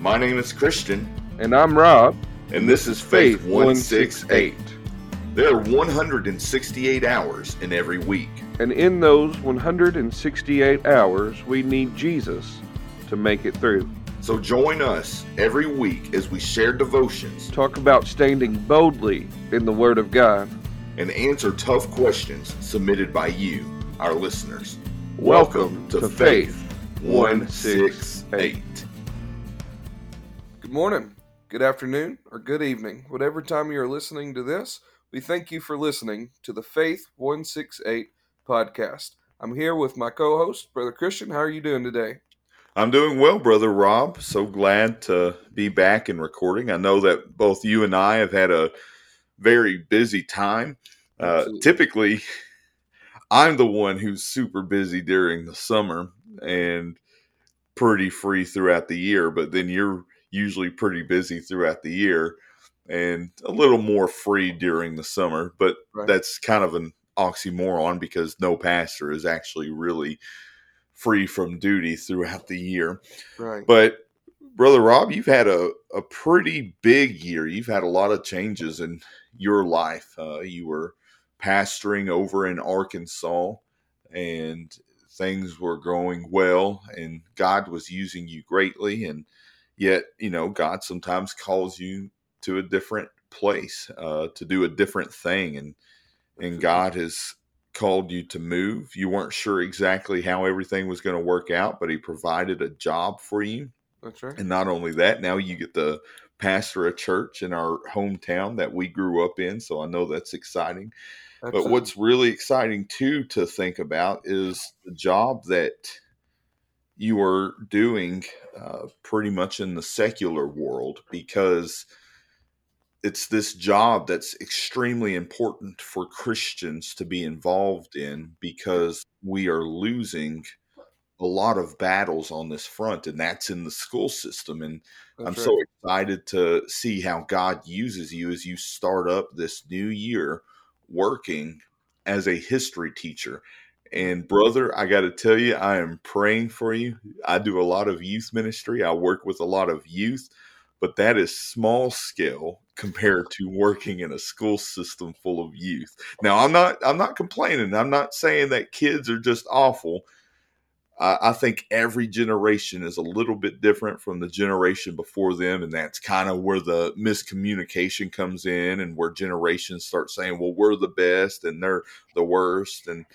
My name is Christian, And I'm Rob. and this is Faith 168. There are 168 hours in every week. And in those 168 hours, we need Jesus to make it through. So join us every week as we share devotions Talk about standing boldly in the Word of God. and answer tough questions submitted by you, our listeners. Welcome to Faith 168. Good morning, good afternoon, or good evening. Whatever time you are listening to this, we thank you for listening to the Faith 168 podcast. I'm here with my co host, Brother Christian. How are you doing today? I'm doing well, Brother Rob. So glad to be back and recording. I know that both you and I have had a very busy time. Uh, typically, I'm the one who's super busy during the summer and pretty free throughout the year, but then you're usually pretty busy throughout the year and a little more free during the summer. But Right. that's kind of an oxymoron because no pastor is actually really free from duty throughout the year. Right. But brother Rob, you've had a, a pretty big year. You've had a lot of changes in your life. Uh, you were pastoring over in Arkansas, and things were going well, and God was using you greatly. And yet, you know, God sometimes calls you to a different place uh, to do a different thing, and and God has called you to move. You weren't sure exactly how everything was going to work out, but He provided a job for you. That's right. And not only that, now you get to pastor a church in our hometown that we grew up in. So I know that's exciting. But what's really exciting too to think about is the job that you are doing uh, pretty much in the secular world because it's this job that's extremely important for Christians to be involved in because we are losing a lot of battles on this front, and that's in the school system. And That's I'm right. so excited to see how God uses you as you start up this new year working as a history teacher. And brother, I got to tell you, I am praying for you. I do a lot of youth ministry. I work with a lot of youth, but that is small scale compared to working in a school system full of youth. Now, I'm not I'm not complaining. I'm not saying that kids are just awful. I, I think every generation is a little bit different from the generation before them, and that's kind of where the miscommunication comes in, and where generations start saying, "Well, we're the best and they're the worst," and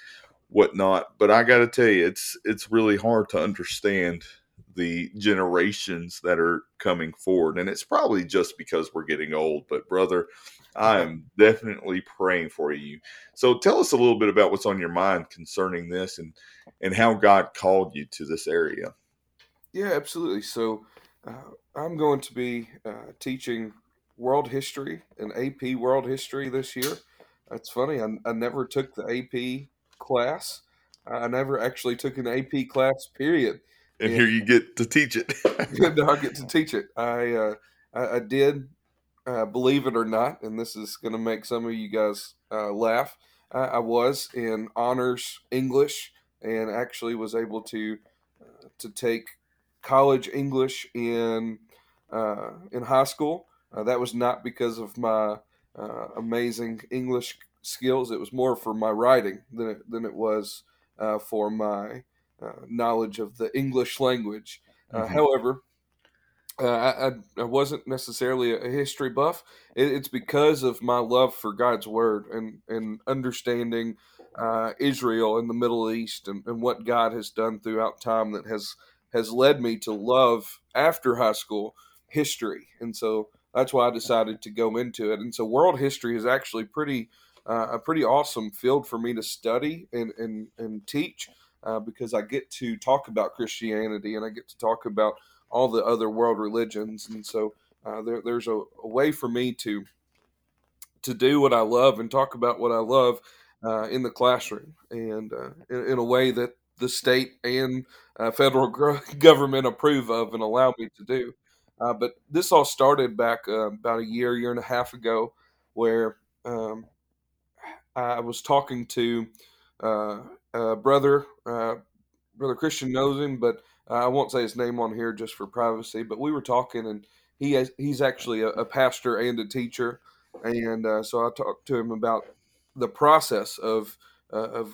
whatnot. But I got to tell you, it's it's really hard to understand the generations that are coming forward, and it's probably just because we're getting old. But brother, I am definitely praying for you. So tell us a little bit about what's on your mind concerning this, and and how God called you to this area. Yeah, absolutely. So uh, I'm going to be uh, teaching world history and AP world history this year. That's funny. I, I never took the AP class. I never actually took an AP class, period. And Yeah. here you get to teach it. I get to teach it. I uh, I, I did, uh, believe it or not, and this is going to make some of you guys uh, laugh. I, I was in honors English and actually was able to uh, to take college English in uh, in high school. Uh, that was not because of my uh, amazing English skills. It was more for my writing than it, than it was uh, for my uh, knowledge of the English language. Uh, Mhm. However, uh, I, I, I wasn't necessarily a history buff. It, it's because of my love for God's word and, and understanding uh, Israel and the Middle East and, and what God has done throughout time that has has led me to love after high school history. And so that's why I decided to go into it. And so world history is actually pretty uh, a pretty awesome field for me to study and and, and teach uh, because I get to talk about Christianity and I get to talk about all the other world religions, and so uh, there, there's a, a way for me to to do what I love and talk about what I love uh, in the classroom, and uh, in, in a way that the state and uh, federal government approve of and allow me to do. Uh, but this all started back uh, about a year, year and a half ago, where um, I was talking to uh, brother. Uh, brother Christian knows him, but I won't say his name on here just for privacy, but we were talking, and he has, he's actually a, a pastor and a teacher, and uh, so I talked to him about the process of uh, of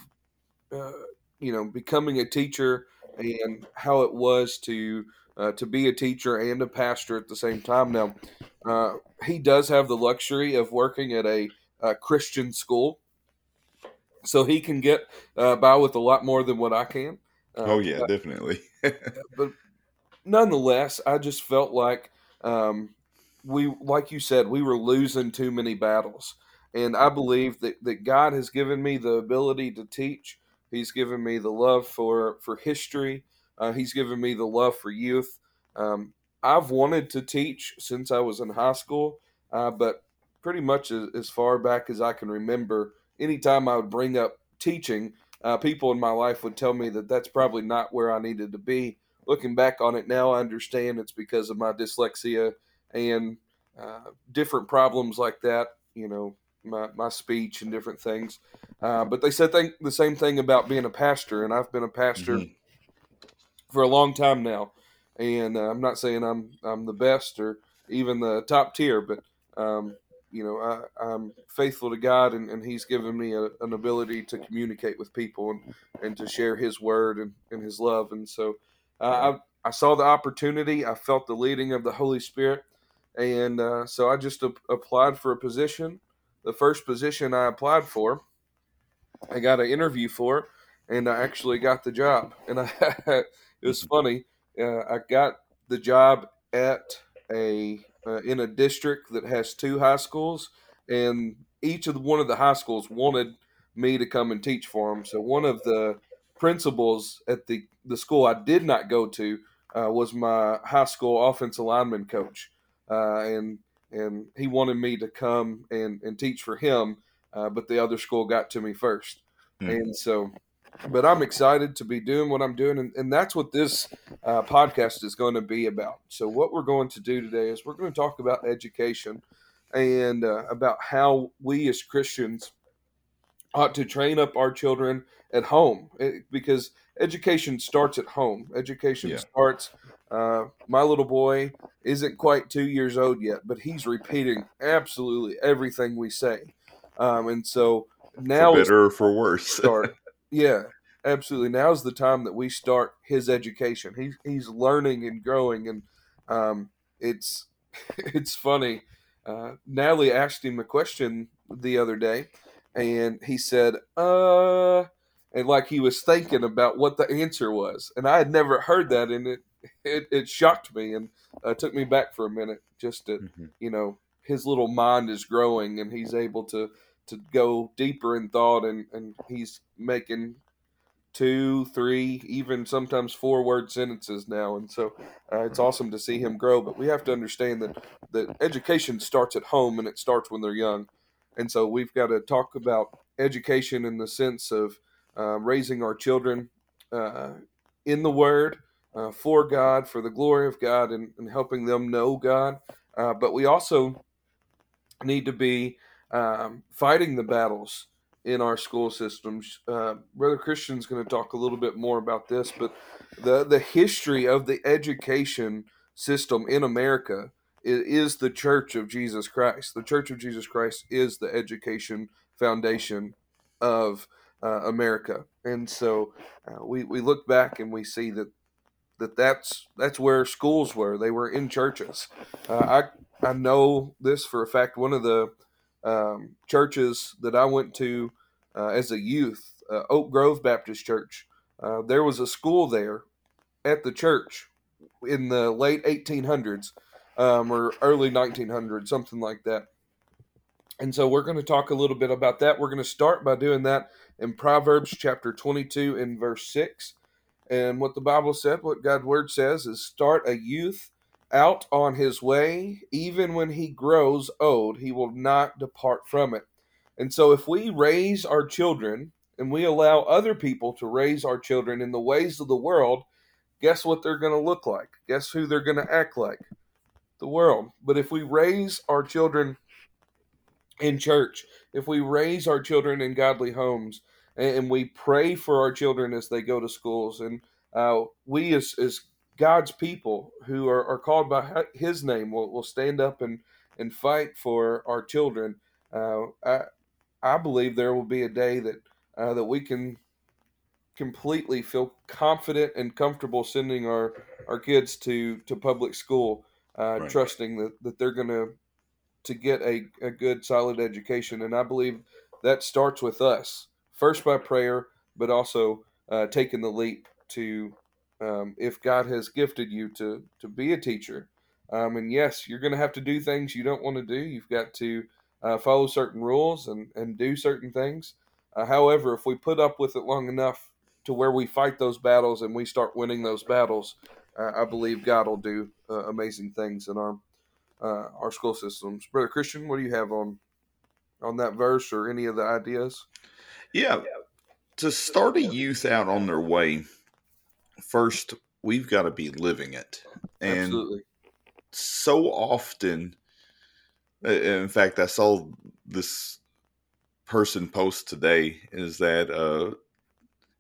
uh, you know becoming a teacher and how it was to uh, to be a teacher and a pastor at the same time. Now, he does have the luxury of working at a, a Christian school, so he can get uh, by with a lot more than what I can. Uh, oh yeah, definitely. but nonetheless, I just felt like um, we, like you said, we were losing too many battles, and I believe that that God has given me the ability to teach. He's given me the love for for history. Uh, he's given me the love for youth. Um, I've wanted to teach since I was in high school, uh, but pretty much as, as, far back as I can remember, anytime I would bring up teaching, uh, people in my life would tell me that that's probably not where I needed to be. Looking back on it now, I understand it's because of my dyslexia and uh, different problems like that. You know, my, my speech and different things. Uh, but they said think the same thing about being a pastor, and I've been a pastor mm-hmm. for a long time now. And uh, I'm not saying I'm I'm the best or even the top tier, but um, you know I, am faithful to God, and, and He's given me a, an ability to communicate with people and, and to share His word and, and His love. And so uh, I I saw the opportunity. I felt the leading of the Holy Spirit, and uh, so I just a- applied for a position the first position I applied for, I got an interview for, it and I actually got the job. And I, it was mm-hmm. funny. Uh, I got the job at a uh, in a district that has two high schools, and each of the, one of the high schools wanted me to come and teach for them. So one of the principals at the the school I did not go to uh, was my high school offensive lineman coach, uh, and and he wanted me to come and, and teach for him, uh, but the other school got to me 1st mm-hmm. and so. But I'm excited to be doing what I'm doing, and, and that's what this uh, podcast is going to be about. So, what we're going to do today is we're going to talk about education and uh, about how we as Christians ought to train up our children at home it, eh, because education starts at home. Education yeah. starts uh, my little boy isn't quite two years old yet, but he's repeating absolutely everything we say. Um, and so now, for better or for worse, start. Yeah, absolutely. Now's the time that we start his education. He's he's learning and growing, and um, it's it's funny. Uh, Natalie asked him a question the other day, and he said, "Uh." And like he was thinking about what the answer was, and I had never heard that, and it it, it shocked me and uh, took me back for a minute. Just to mm-hmm. you know, his little mind is growing and he's able to to go deeper in thought and and he's making two, three, even sometimes four word sentences now. And so uh, it's awesome to see him grow. But we have to understand that that education starts at home and it starts when they're young. And so we've got to talk about education in the sense of uh, raising our children uh, in the Word uh, for God, for the glory of God, and, and helping them know God. Uh, but we also need to be um, fighting the battles in our school systems. Uh, Brother Christian's going to talk a little bit more about this, but the the history of the education system in America is, is the Church of Jesus Christ. The Church of Jesus Christ is the education foundation of uh, America, and so uh, we we look back and we see that that that's that's where schools were. They were in churches. Uh, I I know this for a fact. One of the um, churches that I went to uh, as a youth, uh, Oak Grove Baptist Church, uh, there was a school there at the church in the late 1800s um, or early 1900s, something like that. And so we're going to talk a little bit about that. We're going to start by doing that in Proverbs chapter 22 and verse 6. And what the Bible said, what God's word says, is start a youth out on his way, even when he grows old, he will not depart from it. And so, if we raise our children and we allow other people to raise our children in the ways of the world, guess what they're going to look like? Guess who they're going to act like? The world. But if we raise our children in church, if we raise our children in godly homes, and we pray for our children as they go to schools and uh, we as, as God's people who are, are called by His name will, will stand up and, and fight for our children. Uh, I, I believe there will be a day that uh, that we can completely feel confident and comfortable sending our, our kids to, to public school, uh, right. trusting that, that they're going to to get a, a good solid education. And I believe that starts with us first by prayer, but also uh, taking the leap to um, if God has gifted you to to be a teacher. Um, and yes, you're going to have to do things you don't want to do. You've got to uh, follow certain rules and, and do certain things. Uh, however, if we put up with it long enough to where we fight those battles and we start winning those battles, uh, I believe God will do uh, amazing things in our uh, our school systems. Brother Christian, what do you have on on that verse or any of the ideas? Yeah, to start a youth out on their way, first we've got to be living it, and Absolutely. so often, in fact, I saw this person post today is that uh,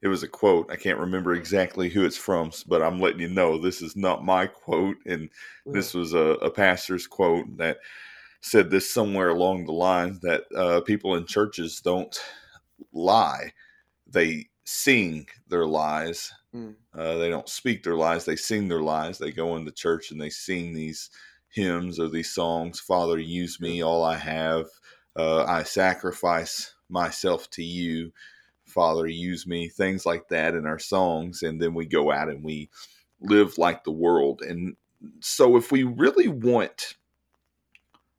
it was a quote. I can't remember exactly who it's from, but I'm letting you know this is not my quote. And this was a, a pastor's quote that said this somewhere along the lines that uh, people in churches don't lie, they sing their lies. Mm. Uh, they don't speak their lies, they sing their lies. They go into church and they sing these hymns or these songs Father, use me, all I have. Uh, I sacrifice myself to you. Father, use me, things like that in our songs. And then we go out and we live like the world. And so, if we really want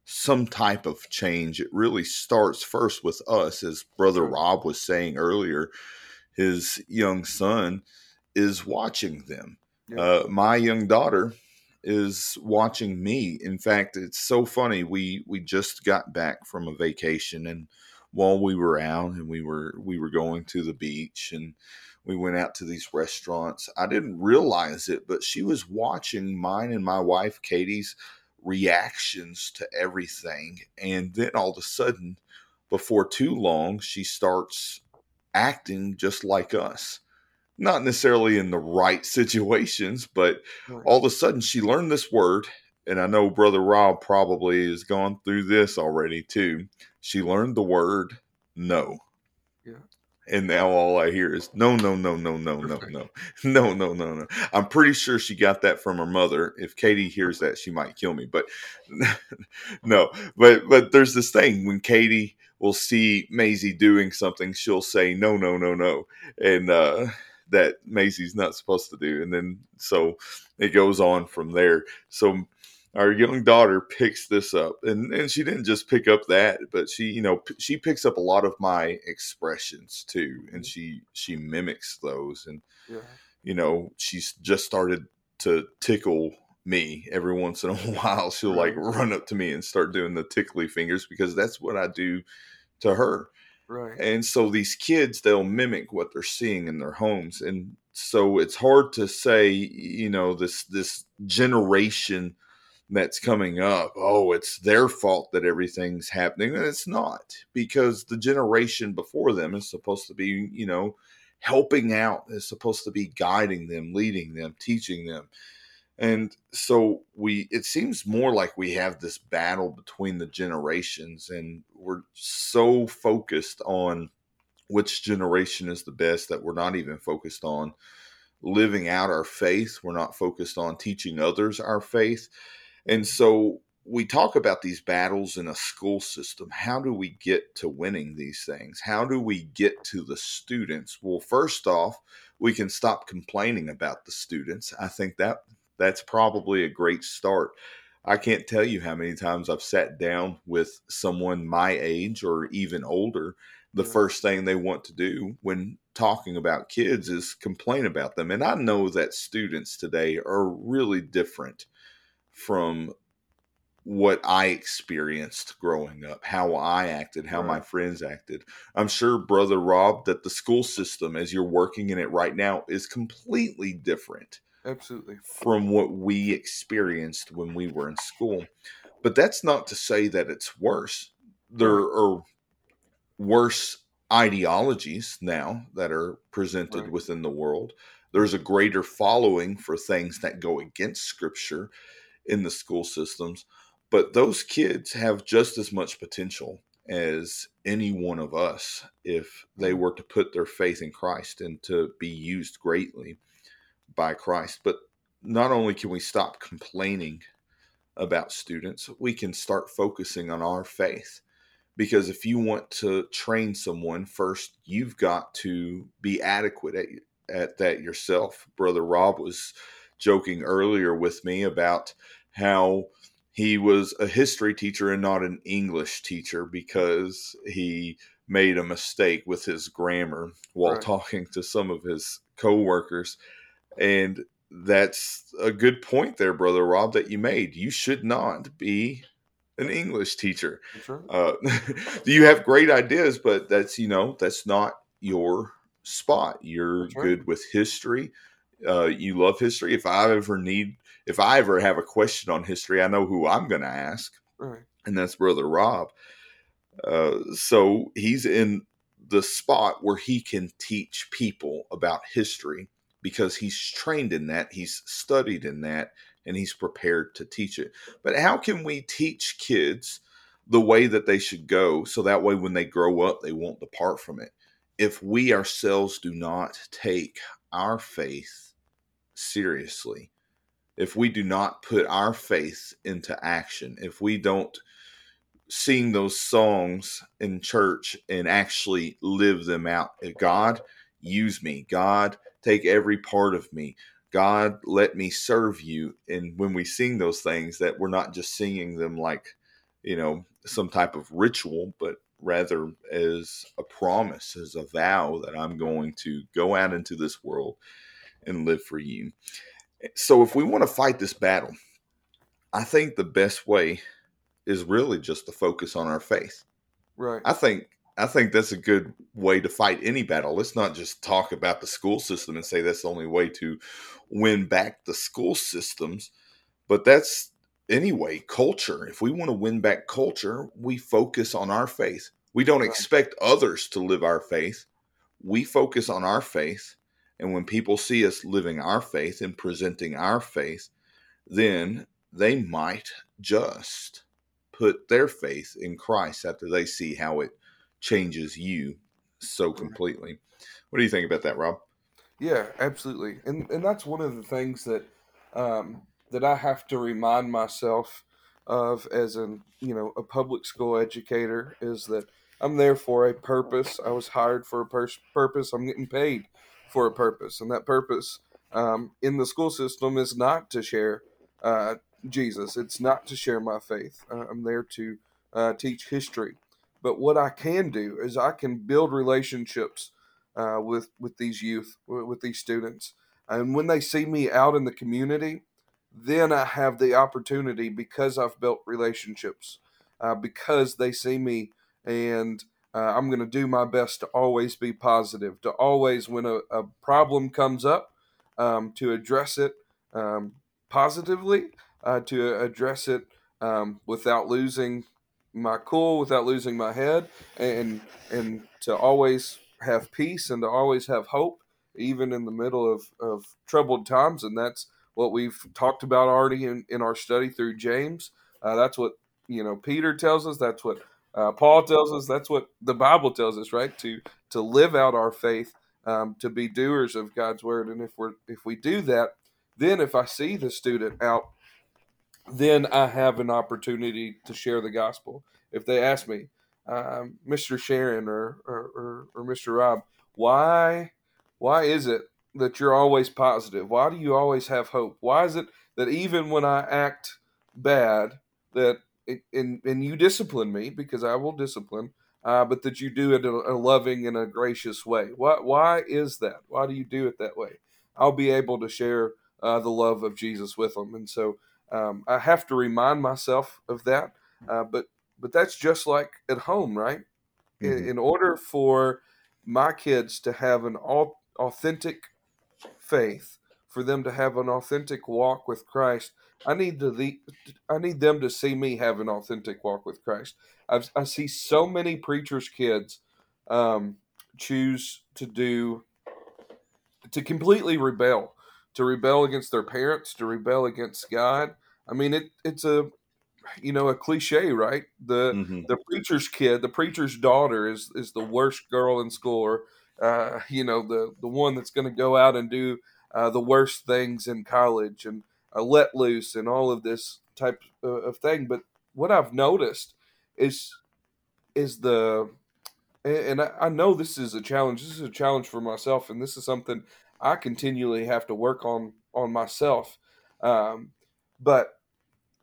some type of change, it really starts first with us, as Brother Rob was saying earlier. His young son is watching them. Yeah. Uh, my young daughter is watching me. In fact, it's so funny. We we just got back from a vacation and while we were out and we were we were going to the beach and we went out to these restaurants. I didn't realize it, but she was watching mine and my wife Katie's reactions to everything. And then all of a sudden, before too long, she starts acting just like us. Not necessarily in the right situations, but all of a sudden she learned this word. And I know Brother Rob probably has gone through this already too she learned the word no. Yeah. And now all I hear is no, no, no, no, no, no, no, no, no, no, no. I'm pretty sure she got that from her mother. If Katie hears that, she might kill me. But no, but but there's this thing when Katie will see Maisie doing something, she'll say no, no, no, no, and uh, that Maisie's not supposed to do. And then so it goes on from there. So our young daughter picks this up and, and she didn't just pick up that but she you know p- she picks up a lot of my expressions too and she she mimics those and yeah. you know she's just started to tickle me every once in a while. She'll like run up to me and start doing the tickly fingers because that's what i do to her. Right. And so these kids they'll mimic what they're seeing in their homes. And so it's hard to say you know this this generation that's coming up, oh, it's their fault that everything's happening. And it's not because the generation before them is supposed to be, you know, helping out, is supposed to be guiding them, leading them, teaching them. And so we, it seems more like we have this battle between the generations, and we're so focused on which generation is the best that we're not even focused on living out our faith. We're not focused on teaching others our faith and so we talk about these battles in a school system. How do we get to winning these things? How do we get to the students? Well, first off, we can stop complaining about the students. I think that that's probably a great start. I can't tell you how many times I've sat down with someone my age or even older. The mm. first thing they want to do when talking about kids is complain about them. And I know that students today are really different from what I experienced growing up, how I acted, how right. my friends acted. I'm sure, Brother Rob, that the school system, as you're working in it right now, is completely different. Absolutely. From what we experienced when we were in school. But that's not to say that it's worse. There are worse ideologies now that are presented right. within the world. There's a greater following for things that go against scripture in the school systems, but those kids have just as much potential as any one of us if they mm-hmm. were to put their faith in Christ and to be used greatly by Christ. But not only can we stop complaining about students, we can start focusing on our faith. Because if you want to train someone, first you've got to be adequate at, at that yourself. Brother Rob was joking earlier with me about how he was a history teacher and not an English teacher because he made a mistake with his grammar while right. talking to some of his coworkers. And that's a good point there, brother Rob, that you made. You should not be an English teacher. Uh, you have great ideas, but that's you know that's not your spot. You're good with history. Uh, you love history. If I ever need, if I ever have a question on history, I know who I'm going to ask, right. and that's brother Rob. Uh, so he's in the spot where he can teach people about history because he's trained in that, he's studied in that, and he's prepared to teach it. But how can we teach kids the way that they should go so that way when they grow up, they won't depart from it? If we ourselves do not take our faith seriously, if we do not put our faith into action, if we don't sing those songs in church and actually live them out, God, use me. God, take every part of me. God, let me serve you. And when we sing those things, that we're not just singing them like, you know, some type of ritual, but rather as a promise, as a vow that I'm going to go out into this world and live for you. So if we want to fight this battle, I think the best way is really just to focus on our faith. Right. I think I think that's a good way to fight any battle. Let's not just talk about the school system and say that's the only way to win back the school systems, but that's anyway culture. If we want to win back culture, we focus on our faith. We don't expect others to live our faith. We focus on our faith. And when people see us living our faith and presenting our faith, then they might just put their faith in Christ after they see how it changes you so completely. What do you think about that, Rob? Yeah, absolutely. And and that's one of the things that um, that I have to remind myself of as an you know a public school educator is that I'm there for a purpose. I was hired for a pur- purpose. I'm getting paid for a purpose, and that purpose um, in the school system is not to share uh, Jesus. It's not to share my faith. Uh, I'm there to uh, teach history. But what I can do is I can build relationships uh, with with these youth, with these students, and when they see me out in the community, then I have the opportunity because I've built relationships, uh, because they see me, and uh, I'm going to do my best to always be positive, to always when a, a problem comes up, um, to address it um, positively, uh, to address it um, without losing my cool without losing my head and and to always have peace and to always have hope even in the middle of, of troubled times and that's what we've talked about already in, in our study through james. Uh, that's what you know peter tells us that's what uh, paul tells us that's what the bible tells us right? To to live out our faith um, to be doers of god's word and if we're if we do that then if i see the student out then I have an opportunity to share the gospel. If they ask me, um, Mr. Sharon or, or, or, or Mr. Rob, why why is it that you're always positive? Why do you always have hope? Why is it that even when I act bad, that it, and and you discipline me because I will discipline, uh, but that you do it in a loving and a gracious way. Why why is that? Why do you do it that way? I'll be able to share uh, the love of Jesus with them, and so um, I have to remind myself of that. Uh, but but that's just like at home, right? Mm-hmm. In, in, order for my kids to have an authentic faith, for them to have an authentic walk with Christ, I need to the I need them to see me have an authentic walk with Christ. I've, i see so many preachers' kids um, choose to do to completely rebel, to rebel against their parents, to rebel against God. I mean, it it's a you know a cliche, right? The hmm the preacher's kid, the preacher's daughter is is the worst girl in school, or uh, you know the the one that's going to go out and do uh, the worst things in college and uh, let loose and all of this type of of thing. But what I've noticed is is the and I know this is a challenge. This is a challenge for myself, and this is something I continually have to work on on myself. Um, but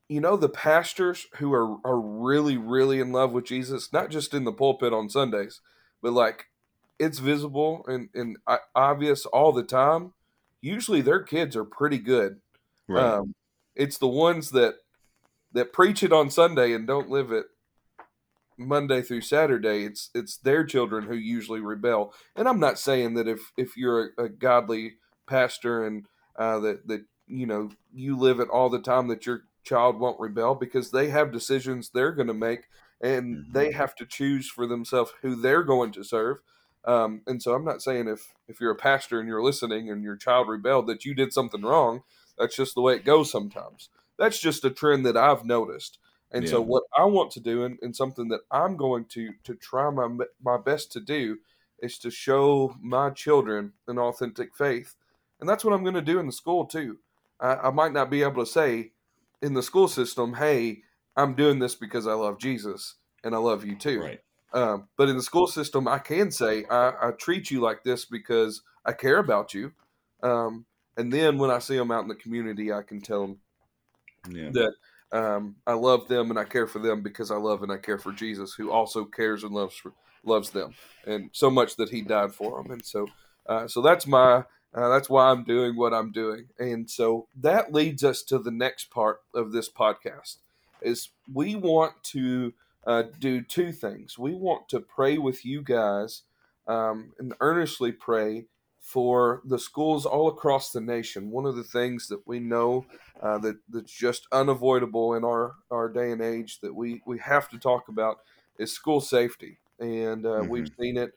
you know, the pastors who are are really, really in love with Jesus, not just in the pulpit on Sundays, but like it's visible and and obvious all the time. Usually, their kids are pretty good. Right. Um, it's the ones that that preach it on Sunday and don't live it Monday through Saturday, it's it's their children who usually rebel. And I'm not saying that if if you're a, a godly pastor and uh, that that you know you live it all the time that your child won't rebel because they have decisions they're going to make and hmm they have to choose for themselves who they're going to serve. Um, and so I'm not saying if if you're a pastor and you're listening and your child rebelled that you did something wrong. That's just the way it goes sometimes. That's just a trend that I've noticed and so what I want to do and, and something that I'm going to to try my my best to do is to show my children an authentic faith. And that's what I'm going to do in the school too. I, I might not be able to say in the school system, hey, I'm doing this because I love Jesus and I love you too. Right. Um, but in the school system, I can say I, I treat you like this because I care about you. Um, and then when I see them out in the community, I can tell them Yeah. that um, I love them and I care for them because I love and I care for Jesus, who also cares and loves loves them, and so much that He died for them. And so, uh, so that's my uh, that's why I'm doing what I'm doing. And so that leads us to the next part of this podcast: is we want to uh, do two things. We want to pray with you guys um, and earnestly pray for the schools all across the nation. One of the things that we know uh, that that's just unavoidable in our our day and age that we we have to talk about is school safety, and uh, we've hmm seen it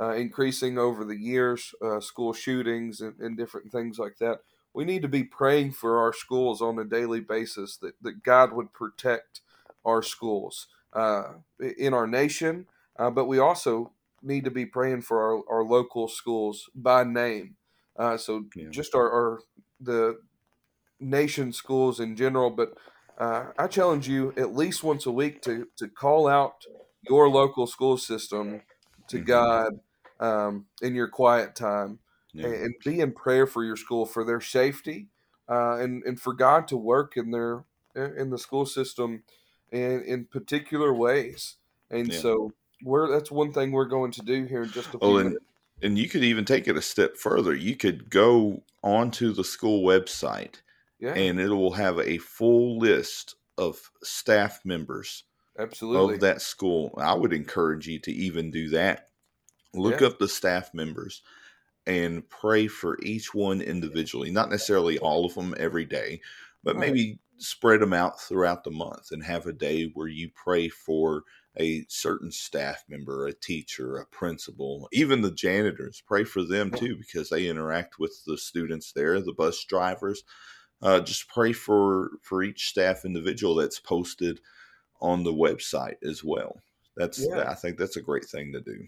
uh, increasing over the years, uh, school shootings and, and different things like that. We need to be praying for our schools on a daily basis that, that God would protect our schools uh, in our nation, uh, but we also need to be praying for our, our local schools by name. Uh, so Yeah. just our, our the nation schools in general, but uh, I challenge you at least once a week to to call out your local school system to hmm God um, in your quiet time and, Yeah. and be in prayer for your school for their safety uh, and and for God to work in their in the school system in in particular ways. And Yeah. so we're that's one thing we're going to do here in just a Oh, few and minutes. and you could even take it a step further. You could go onto the school website Yeah, and it will have a full list of staff members absolutely of that school. I would encourage you to even do that. Look Yeah, up the staff members and pray for each one individually, not necessarily all of them every day, but right. maybe spread them out throughout the month and have a day where you pray for a certain staff member, a teacher, a principal, even the janitors. Pray for them too because they interact with the students there, the bus drivers. Uh, just pray for for each staff individual that's posted on the website as well. That's Yeah. I think that's a great thing to do.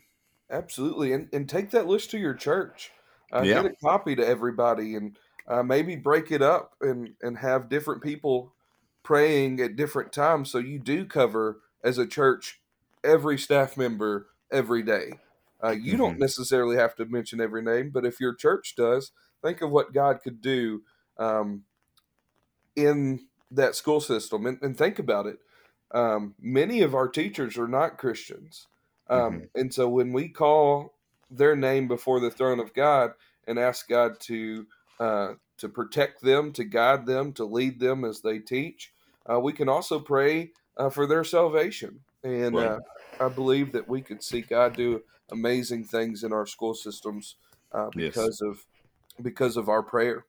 Absolutely, and and take that list to your church. Uh, get a copy to everybody, and uh, maybe break it up and and have different people praying at different times, so you do cover as a church every staff member every day. Uh, you don't hmm necessarily have to mention every name, but if your church does, think of what God could do um, in that school system and, and think about it. Um, many of our teachers are not Christians. Um, hmm and so when we call their name before the throne of God and ask God to uh, to protect them, to guide them, to lead them as they teach, uh, we can also pray uh, for their salvation. And Right. uh, I believe that we could see God do amazing things in our school systems uh, Yes. because of because of our prayer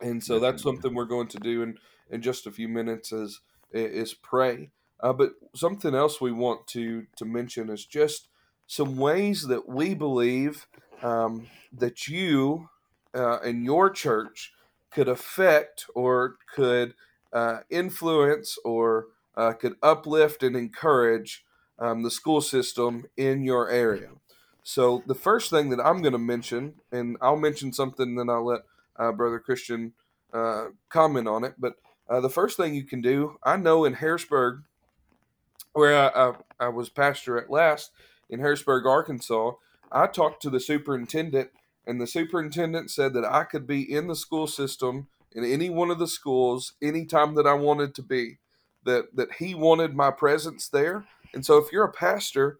and so that's something we're going to do in in just a few minutes is is pray uh, but something else we want to to mention is just some ways that we believe um, that you uh, in your church could affect or could uh, influence or uh, could uplift and encourage um, the school system in your area. So the first thing that I'm going to mention, and I'll mention something, then I'll let uh, Brother Christian uh, comment on it. But uh, the first thing you can do, I know in Harrisburg, where I, I, I was pastor at last in Harrisburg, Arkansas, I talked to the superintendent, and the superintendent said that I could be in the school system in any one of the schools anytime that I wanted to be. That that he wanted my presence there. And so if you're a pastor,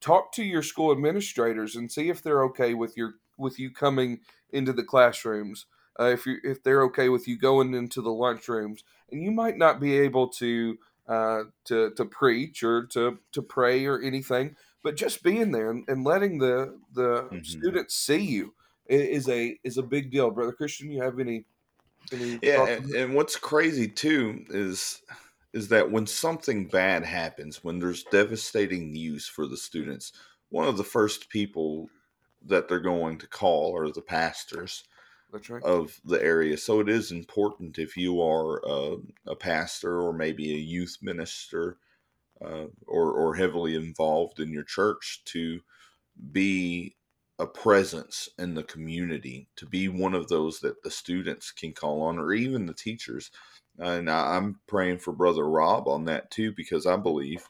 talk to your school administrators and see if they're okay with your with you coming into the classrooms. Uh, if you if they're okay with you going into the lunchrooms, and you might not be able to uh, to to preach or to to pray or anything, but just being there and, and letting the the mm-hmm. students see you is a is a big deal, brother Christian. You have any? Yeah, and, and what's crazy too is is that when something bad happens, when there's devastating news for the students, one of the first people that they're going to call are the pastors right. of the area. So it is important if you are a, a pastor or maybe a youth minister uh, or, or heavily involved in your church to be a presence in the community, to be one of those that the students can call on, or even the teachers. And I'm praying for Brother Rob on that too, because I believe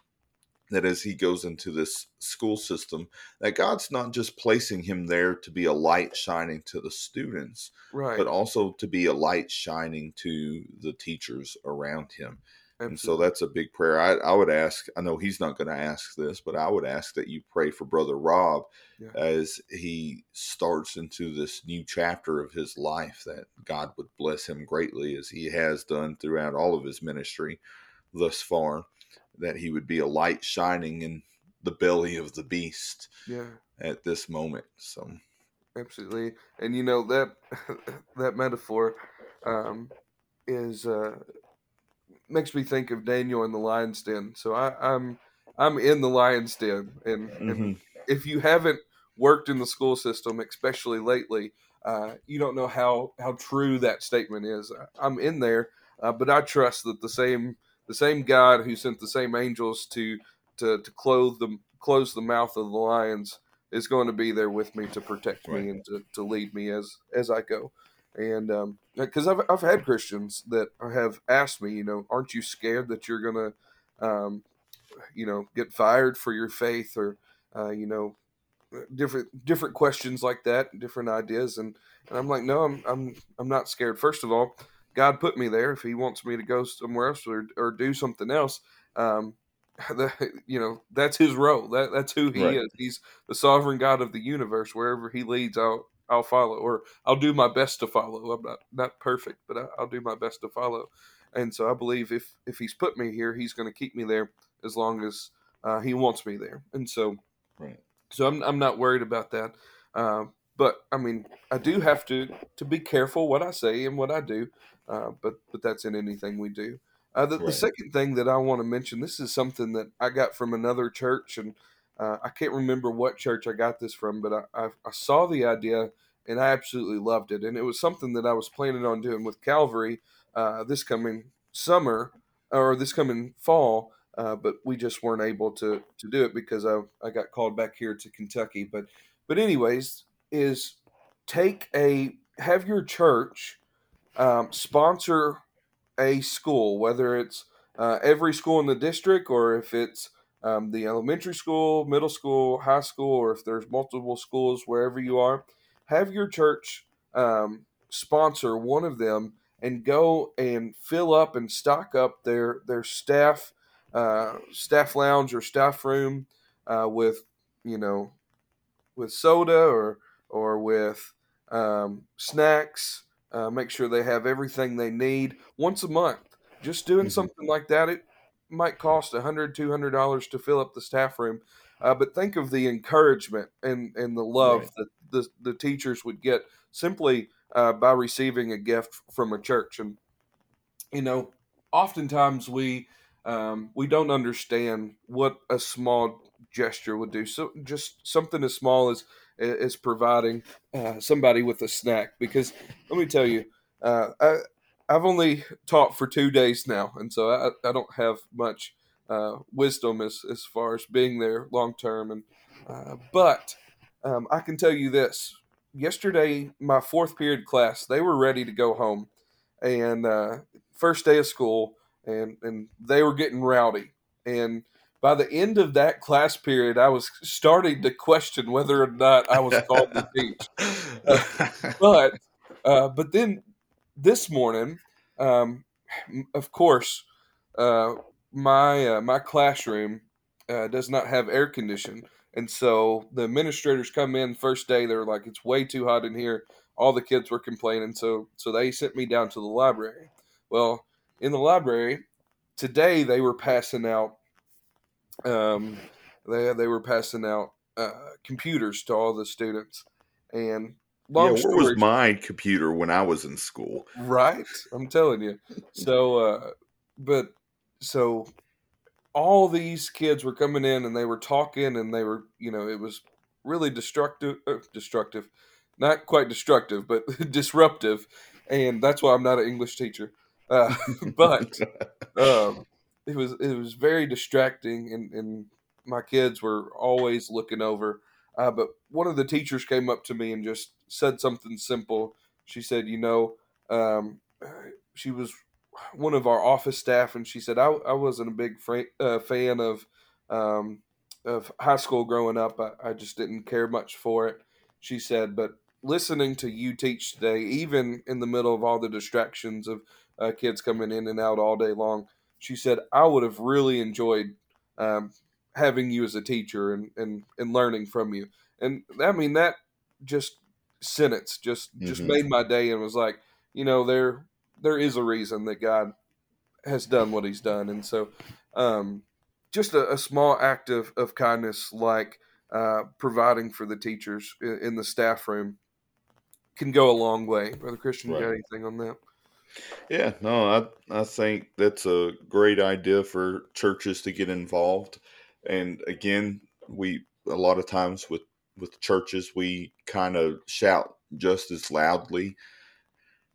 that as he goes into this school system, that God's not just placing him there to be a light shining to the students, right. but also to be a light shining to the teachers around him. Absolutely. And so that's a big prayer. I, I would ask, I know he's not going to ask this, but I would ask that you pray for Brother Rob yeah. as he starts into this new chapter of his life, that God would bless him greatly as he has done throughout all of his ministry thus far, that he would be a light shining in the belly of the beast yeah. at this moment. So absolutely. And you know that that metaphor um, is uh, makes me think of Daniel in the lion's den. So I, am I'm, I'm in the lion's den, and, mm-hmm. and, if you haven't worked in the school system, especially lately, uh, you don't know how how true that statement is. I'm in there, uh, but I trust that the same the same God who sent the same angels to to to clothe the close the mouth of the lions is going to be there with me to protect right. me and to, to lead me as as I go and because um, I've I've had Christians that have asked me, you know, aren't you scared that you're gonna, um, you know, get fired for your faith or, uh, you know, different different questions like that, different ideas, and and I'm like, no, I'm I'm I'm not scared. First of all, God put me there. If He wants me to go somewhere else or or do something else, um, the, you know that's his role that that's who he right. is he's the sovereign god of the universe wherever he leads i'll I'll follow, or I'll do my best to follow. I'm not not perfect, but I, will do my best to follow. And so I believe if if He's put me here, He's going to keep me there as long as uh, He wants me there. And so, right. So I'm I'm not worried about that. Uh, but I mean, I do have to to be careful what I say and what I do. Uh, but but that's in anything we do. Uh, the, right. the, second thing that I want to mention, this is something that I got from another church, and uh, I can't remember what church I got this from, but I, I, I, saw the idea and I absolutely loved it. And it was something that I was planning on doing with Calvary uh, this coming summer or this coming fall, uh, but we just weren't able to to do it because I I got called back here to Kentucky. But but anyways, is take a have your church um, sponsor a school, whether it's uh, every school in the district or if it's um, the elementary school, middle school, high school, or if there's multiple schools wherever you are, have your church um, sponsor one of them and go and fill up and stock up their their staff uh, staff lounge or staff room uh, with you know with soda or or with um, snacks. Uh, make sure they have everything they need once a month. Just doing mm-hmm. something like that, it might cost a hundred, two hundred dollars to fill up the staff room. Uh, but think of the encouragement and, and the love right. that the, the teachers would get simply uh, by receiving a gift from a church. And, you know, oftentimes we um, we don't understand what a small gesture would do. So just something as small as is providing uh, somebody with a snack. Because let me tell you, uh, I, I've only taught for two days now, and so I, I don't have much uh, wisdom as, as far as being there long term. And uh, but um, I can tell you this: yesterday, my fourth period class, they were ready to go home, and uh, first day of school, and and they were getting rowdy, and by the end of that class period, I was starting to question whether or not I was called to teach. But uh, but then this morning, um, of course, uh, my uh, my classroom uh, does not have air condition, and so the administrators come in first day. They're like, "It's way too hot in here." All the kids were complaining, so so they sent me down to the library. Well, in the library today, they were passing out um, they they were passing out uh, computers to all the students, and long yeah, where was my computer when I was in school? Right, I'm telling you. So, uh, but so all these kids were coming in and they were talking and they were, you know, it was really destructive, uh, destructive, not quite destructive, but disruptive, and that's why I'm not an English teacher. Uh, but um, it was it was very distracting, and, and my kids were always looking over. Uh, but one of the teachers came up to me and just said something simple. She said, "You know, um, she was one of our office staff, and she said I, I wasn't a big fra- uh, fan of um, of high school growing up. I, I just didn't care much for it." She said, "But listening to you teach today, even in the middle of all the distractions of uh, kids coming in and out all day long, she said, I would have really enjoyed um, having you as a teacher and, and, and learning from you. And I mean, that just sentence just, just mm-hmm. made my day and was like, you know, there, there is a reason that God has done what he's done. And so, um, just a, a, small act of, of kindness, like uh, providing for the teachers in, in, the staff room can go a long way. Brother Christian, right. you got anything on that? Yeah, no, I I think that's a great idea for churches to get involved. And again, we a lot of times with with churches we kind of shout just as loudly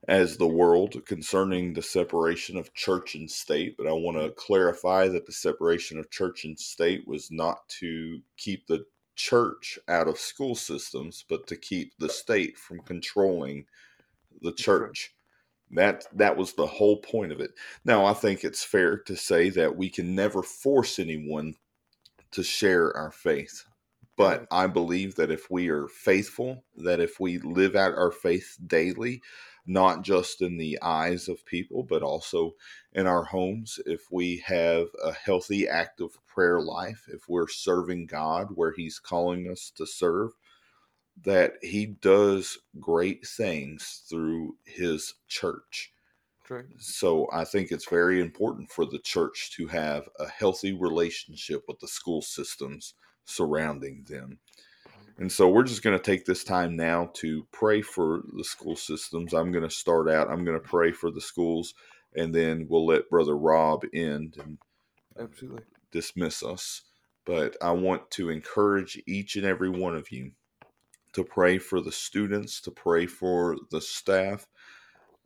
as the world concerning the separation of church and state, but I want to clarify that the separation of church and state was not to keep the church out of school systems, but to keep the state from controlling the church. That that was the whole point of it. Now, I think it's fair to say that we can never force anyone to share our faith. But I believe that if we are faithful, that if we live out our faith daily, not just in the eyes of people, but also in our homes, if we have a healthy, active prayer life, if we're serving God where He's calling us to serve, that he does great things through his church. True. So I think it's very important for the church to have a healthy relationship with the school systems surrounding them. And so we're just going to take this time now to pray for the school systems. I'm going to start out, I'm going to pray for the schools, and then we'll let Brother Rob end and absolutely dismiss us. But I want to encourage each and every one of you to pray for the students, to pray for the staff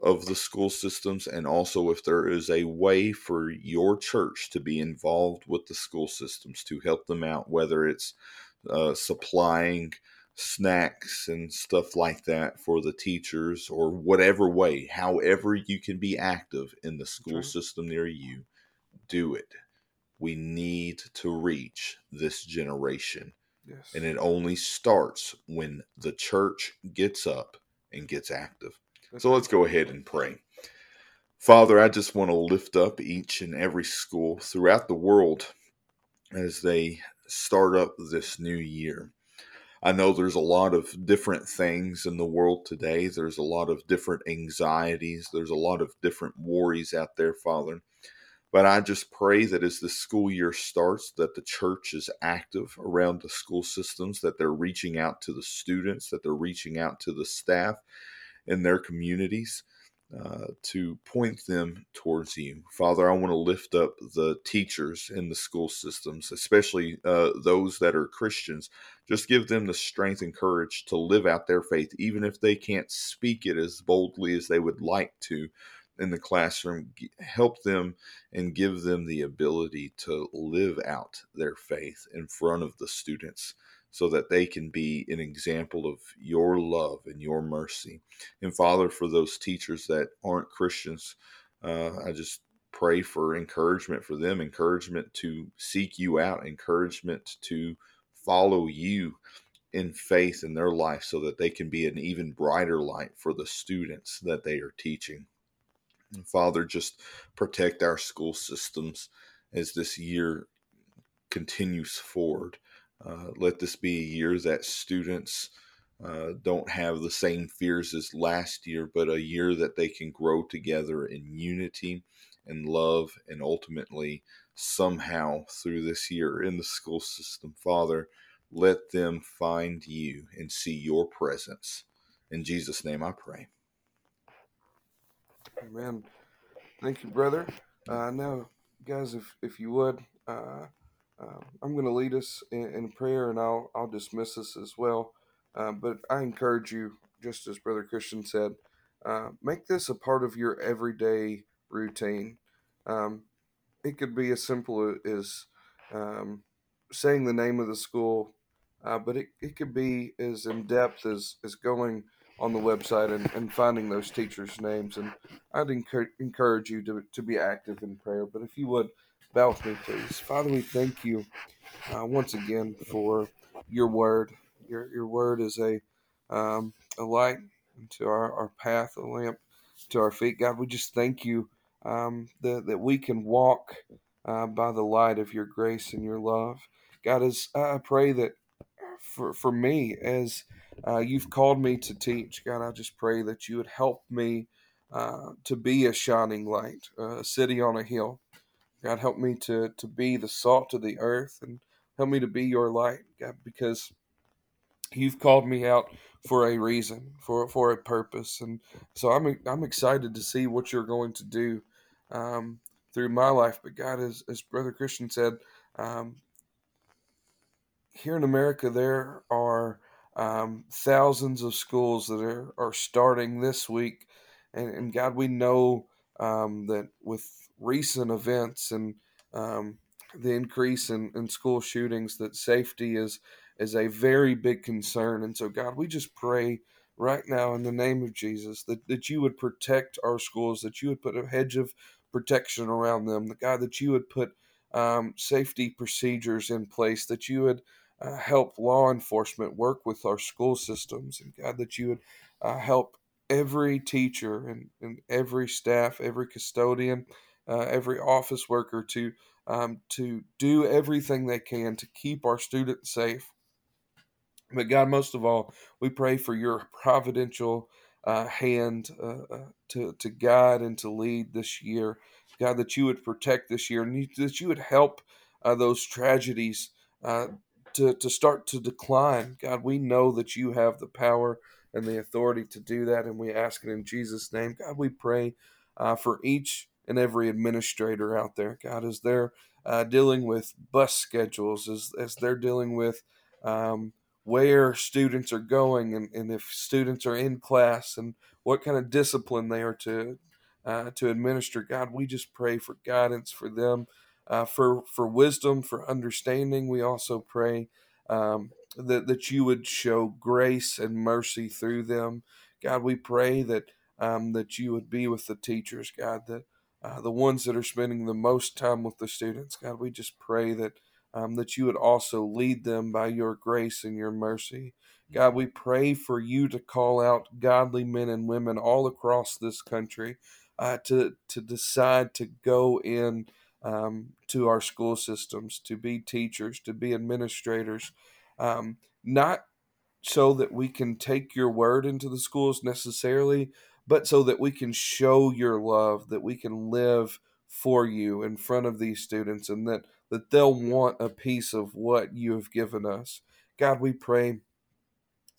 of the school systems, and also if there is a way for your church to be involved with the school systems to help them out, whether it's uh, supplying snacks and stuff like that for the teachers or whatever way, however you can be active in the school system near you, do it. We need to reach this generation. Yes. And it only starts when the church gets up and gets active. So let's go ahead and pray. Father, I just want to lift up each and every school throughout the world as they start up this new year. I know there's a lot of different things in the world today. There's a lot of different anxieties. There's a lot of different worries out there, Father. But I just pray that as the school year starts, that the church is active around the school systems, that they're reaching out to the students, that they're reaching out to the staff in their communities. uh, to point them towards you. Father, I want to lift up the teachers in the school systems, especially uh, those that are Christians. Just give them the strength and courage to live out their faith, even if they can't speak it as boldly as they would like to in the classroom. Help them and give them the ability to live out their faith in front of the students so that they can be an example of your love and your mercy. And Father, for those teachers that aren't Christians, uh, I just pray for encouragement for them, encouragement to seek you out, encouragement to follow you in faith in their life so that they can be an even brighter light for the students that they are teaching. And Father, just protect our school systems as this year continues forward. Uh, let this be a year that students uh, don't have the same fears as last year, but a year that they can grow together in unity and love, and ultimately, somehow through this year in the school system, Father, let them find you and see your presence. In Jesus' name I pray. Amen. Thank you, brother. Uh, now, guys, if, if you would, uh, uh, I'm going to lead us in, in, prayer and I'll, I'll dismiss us as well. Uh, but I encourage you, just as Brother Christian said, uh, make this a part of your everyday routine. Um, it could be as simple as um, saying the name of the school, uh, but it, it could be as in depth as, as going on the website and, and finding those teachers' names. And I'd encourage you to, to be active in prayer. But if you would, bow with me, please. Father, we thank you uh, once again for your word. Your, your word is a, um, a light to our, our path, a lamp to our feet. God, we just thank you um, that, that we can walk uh, by the light of your grace and your love. God, as I pray that for, for me, as uh, you've called me to teach, God, I just pray that you would help me uh, to be a shining light, a city on a hill. God, help me to, to be the salt of the earth and help me to be your light, God, because you've called me out for a reason, for for a purpose, and so I'm I'm excited to see what you're going to do um, through my life. But God, as as Brother Christian said, um, here in America there are um, thousands of schools that are are starting this week, and, and God, we know um, that with recent events and um, the increase in, in school shootings that safety is is a very big concern. And so, God, we just pray right now in the name of Jesus that, that you would protect our schools, that you would put a hedge of protection around them, that God, that you would put um, safety procedures in place, that you would uh, help law enforcement work with our school systems, and God, that you would uh, help every teacher and, and every staff, every custodian, uh, every office worker to um, to do everything they can to keep our students safe. But God, most of all, we pray for your providential uh, hand uh, uh to to guide and to lead this year. God, that you would protect this year and that you would help uh, those tragedies uh, to to start to decline. God, we know that you have the power and the authority to do that, and we ask it in Jesus' name. God, we pray for each and every administrator out there, God, as they're uh, dealing with bus schedules, as, as they're dealing with um, where students are going and, and if students are in class and what kind of discipline they are to uh, to administer. God, we just pray for guidance for them, uh, for for wisdom, for understanding. We also pray um, that that you would show grace and mercy through them. God, we pray that um, that you would be with the teachers, God, that uh, the ones that are spending the most time with the students. God, we just pray that um, that you would also lead them by your grace and your mercy. God, we pray for you to call out godly men and women all across this country uh, to to decide to go in um, to our school systems, to be teachers, to be administrators, um, not so that we can take your word into the schools necessarily, but so that we can show your love, that we can live for you in front of these students, and that, that they'll want a piece of what you have given us. God, we pray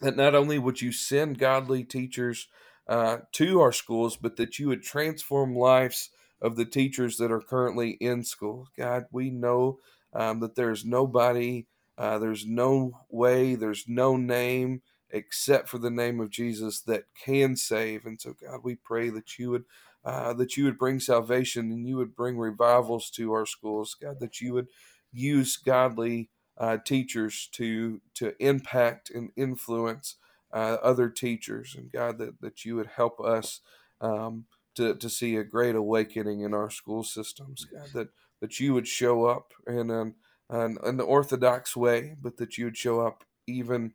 that not only would you send godly teachers uh, to our schools, but that you would transform lives of the teachers that are currently in school. God, we know um, that there's nobody, uh, there's no way, there's no name except for the name of Jesus that can save. And so, God, we pray that you would. Uh, that you would bring salvation and you would bring revivals to our schools, God. That you would use godly uh, teachers to to impact and influence uh, other teachers, and God, that that you would help us um, to to see a great awakening in our school systems, God. That that you would show up in an an, an orthodox way, but that you would show up even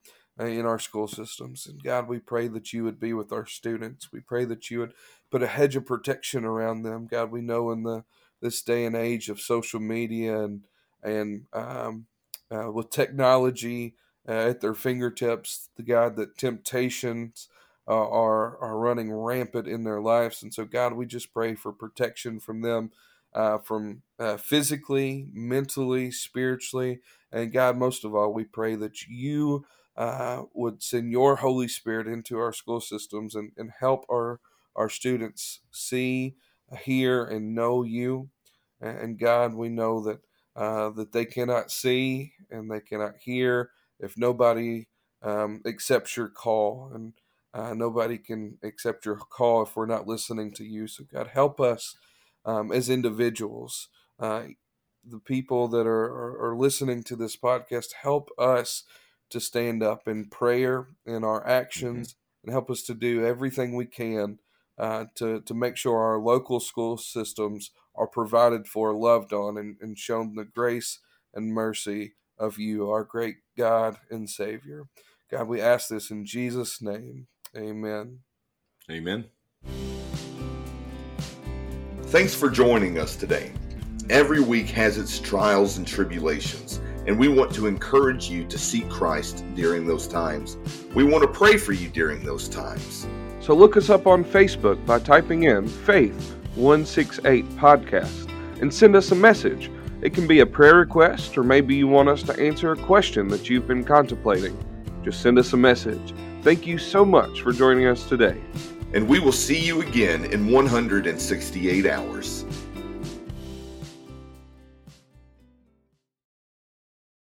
in our school systems. And God, we pray that you would be with our students. We pray that you would put a hedge of protection around them. God, we know in the this day and age of social media and and um, uh, with technology uh, at their fingertips, the God that temptations uh, are are running rampant in their lives, and so God, we just pray for protection from them, uh, from uh, physically, mentally, spiritually, and God, most of all, we pray that you uh, would send your Holy Spirit into our school systems and, and help our our students see, hear, and know you. And God, we know that uh, that they cannot see and they cannot hear if nobody um, accepts your call and uh, nobody can accept your call if we're not listening to you so god help us um, as individuals uh, the people that are, are, are, listening to this podcast help us to stand up in prayer in our actions mm-hmm. and help us to do everything we can uh, to, to make sure our local school systems are provided for, loved on, and, and shown the grace and mercy of you, our great God and Savior. God, we ask this in Jesus' name. Amen. Amen. Thanks for joining us today. Every week has its trials and tribulations, and we want to encourage you to seek Christ during those times. We want to pray for you during those times. So look us up on Facebook by typing in Faith 168 Podcast and send us a message it can be a prayer request, or maybe you want us to answer a question that you've been contemplating. Just send us a message. Thank you so much for joining us today. And we will see you again in 168 hours.